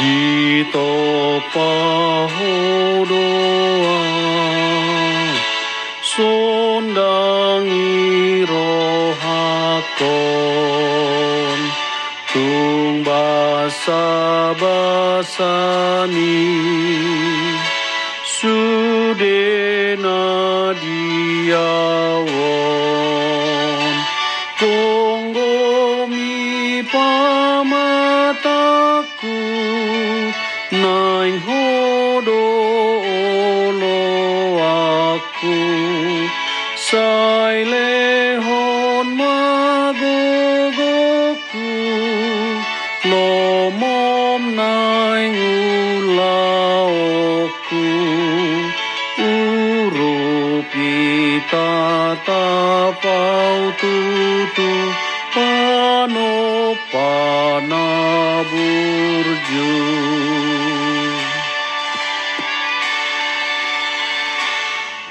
Di topahodoa sondangi rohakon. Tung basa basani sudena diawon going home.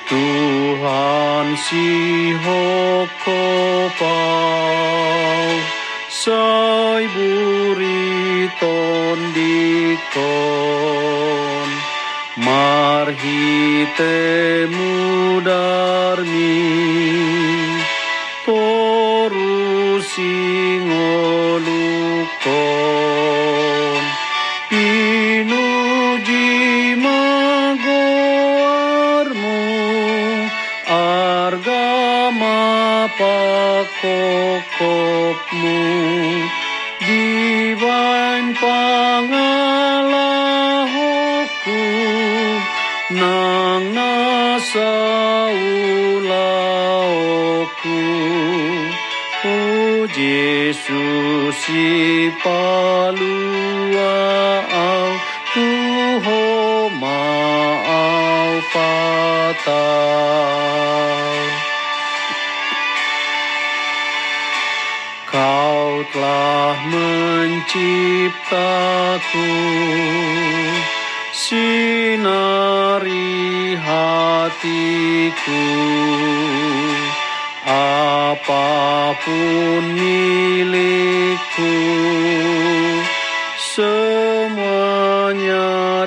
Tuhan si hokopau Sai buriton dikon Marhite mudarmi Torusingolukon Argama pakokopmu pangalahoku Nang nasa ulaoku Oh Yesus si palua tuho patau Kau telah menciptaku. Sinari hatiku. Apa pun milikku Semuanya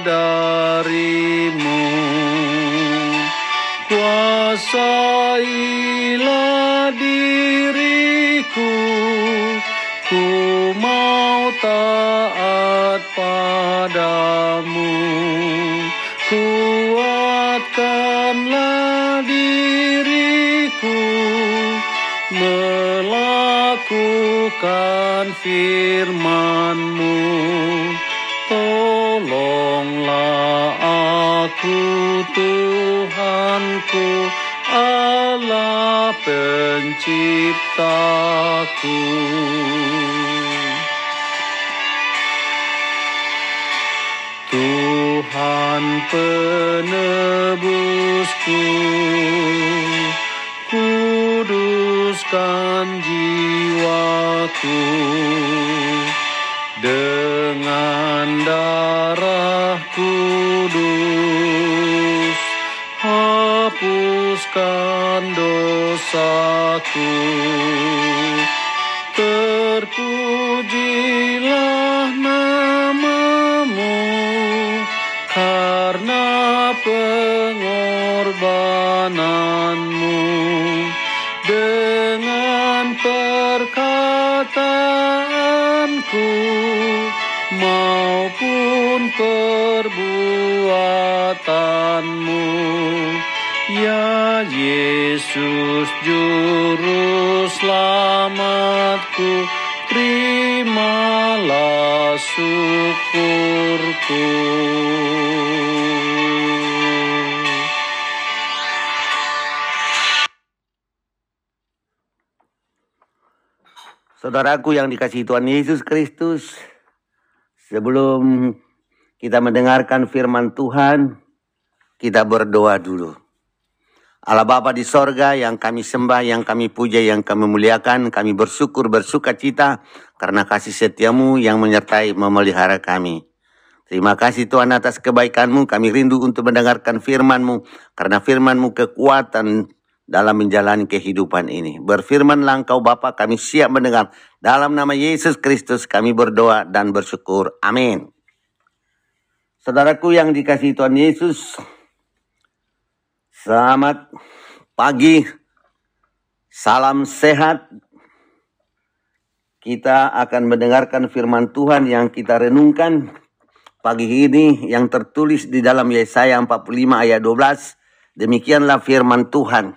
darimu. Kuasailah diriku Ku mau taat padamu. Kuatkanlah diriku. Melakukan firmanmu. Tolonglah aku Tuhanku. Allah penciptaku Tuhan penebusku Kuduskan jiwaku. Dengan darah dosaku Terpujilah namamu karena pengorbananmu. Dengan perkataanku maupun perbuatanmu Ya Yesus juru selamatku terimalah syukurku Saudaraku yang dikasih Tuhan Yesus Kristus, sebelum kita mendengarkan firman Tuhan, kita berdoa dulu. Allah Bapa di sorga yang kami sembah, yang kami puja, yang kami muliakan, kami bersyukur, bersuka cita karena kasih setiamu yang menyertai memelihara kami. Terima kasih Tuhan atas kebaikanmu, kami rindu untuk mendengarkan firmanmu, karena firmanmu kekuatan dalam menjalani kehidupan ini. Berfirmanlah engkau Bapa, kami siap mendengar. Dalam nama Yesus Kristus kami berdoa dan bersyukur. Amin. Saudaraku yang dikasih Tuhan Yesus, selamat pagi, salam sehat. Kita akan mendengarkan firman Tuhan yang kita renungkan pagi ini yang tertulis di dalam Yesaya 45 ayat 12. Demikianlah firman Tuhan.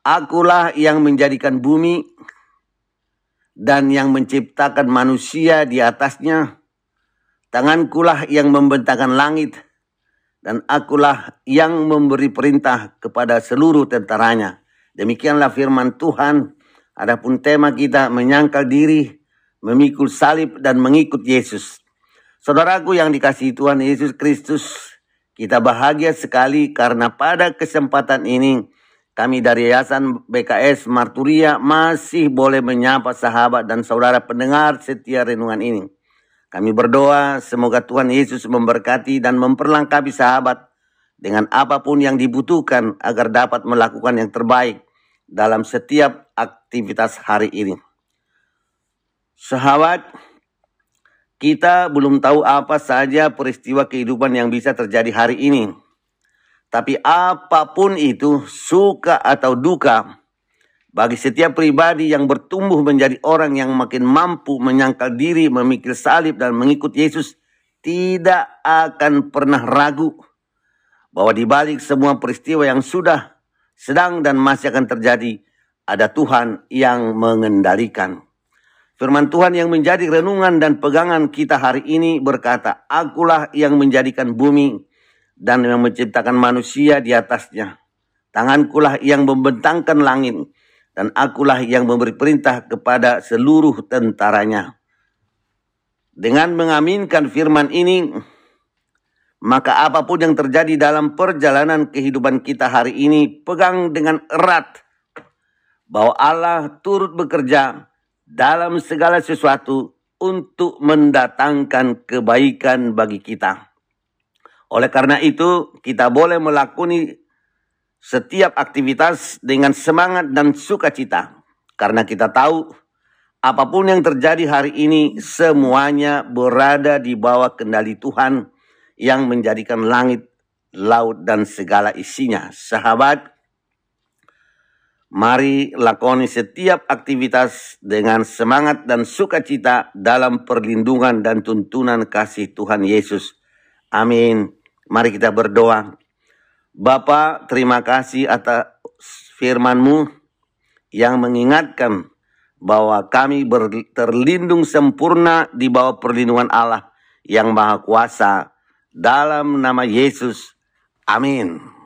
Akulah yang menjadikan bumi dan yang menciptakan manusia di atasnya. Tangankulah yang membentangkan langit dan akulah yang memberi perintah kepada seluruh tentaranya. Demikianlah firman Tuhan. Adapun tema kita menyangkal diri, memikul salib dan mengikut Yesus. Saudaraku yang dikasihi Tuhan Yesus Kristus, kita bahagia sekali karena pada kesempatan ini kami dari Yayasan BKS Marturia masih boleh menyapa sahabat dan saudara pendengar setia renungan ini. Kami berdoa semoga Tuhan Yesus memberkati dan memperlengkapi sahabat dengan apa pun yang dibutuhkan agar dapat melakukan yang terbaik dalam setiap aktivitas hari ini. Sahabat, kita belum tahu apa saja peristiwa kehidupan yang bisa terjadi hari ini. Tapi apa pun itu, suka atau duka, bagi setiap pribadi yang bertumbuh menjadi orang yang makin mampu menyangkal diri, memikir salib, dan mengikut Yesus, tidak akan pernah ragu bahwa di balik semua peristiwa yang sudah, sedang, dan masih akan terjadi, ada Tuhan yang mengendalikan. Firman Tuhan yang menjadi renungan dan pegangan kita hari ini berkata, Akulah yang menjadikan bumi dan yang menciptakan manusia di atasnya. Tangankulah yang membentangkan langit dan akulah yang memberi perintah kepada seluruh tentaranya. Dengan mengaminkan firman ini, maka apa pun yang terjadi dalam perjalanan kehidupan kita hari ini, pegang dengan erat bahwa Allah turut bekerja dalam segala sesuatu untuk mendatangkan kebaikan bagi kita. Oleh karena itu, kita boleh melakukan setiap aktivitas dengan semangat dan sukacita. Karena kita tahu apa pun yang terjadi hari ini semuanya berada di bawah kendali Tuhan yang menjadikan langit, laut dan segala isinya. Sahabat, mari lakoni setiap aktivitas dengan semangat dan sukacita dalam perlindungan dan tuntunan kasih Tuhan Yesus. Amin. Mari kita berdoa. Bapa, terima kasih atas firman-Mu yang mengingatkan bahwa kami terlindung sempurna di bawah perlindungan Allah yang Maha Kuasa dalam nama Yesus. Amin.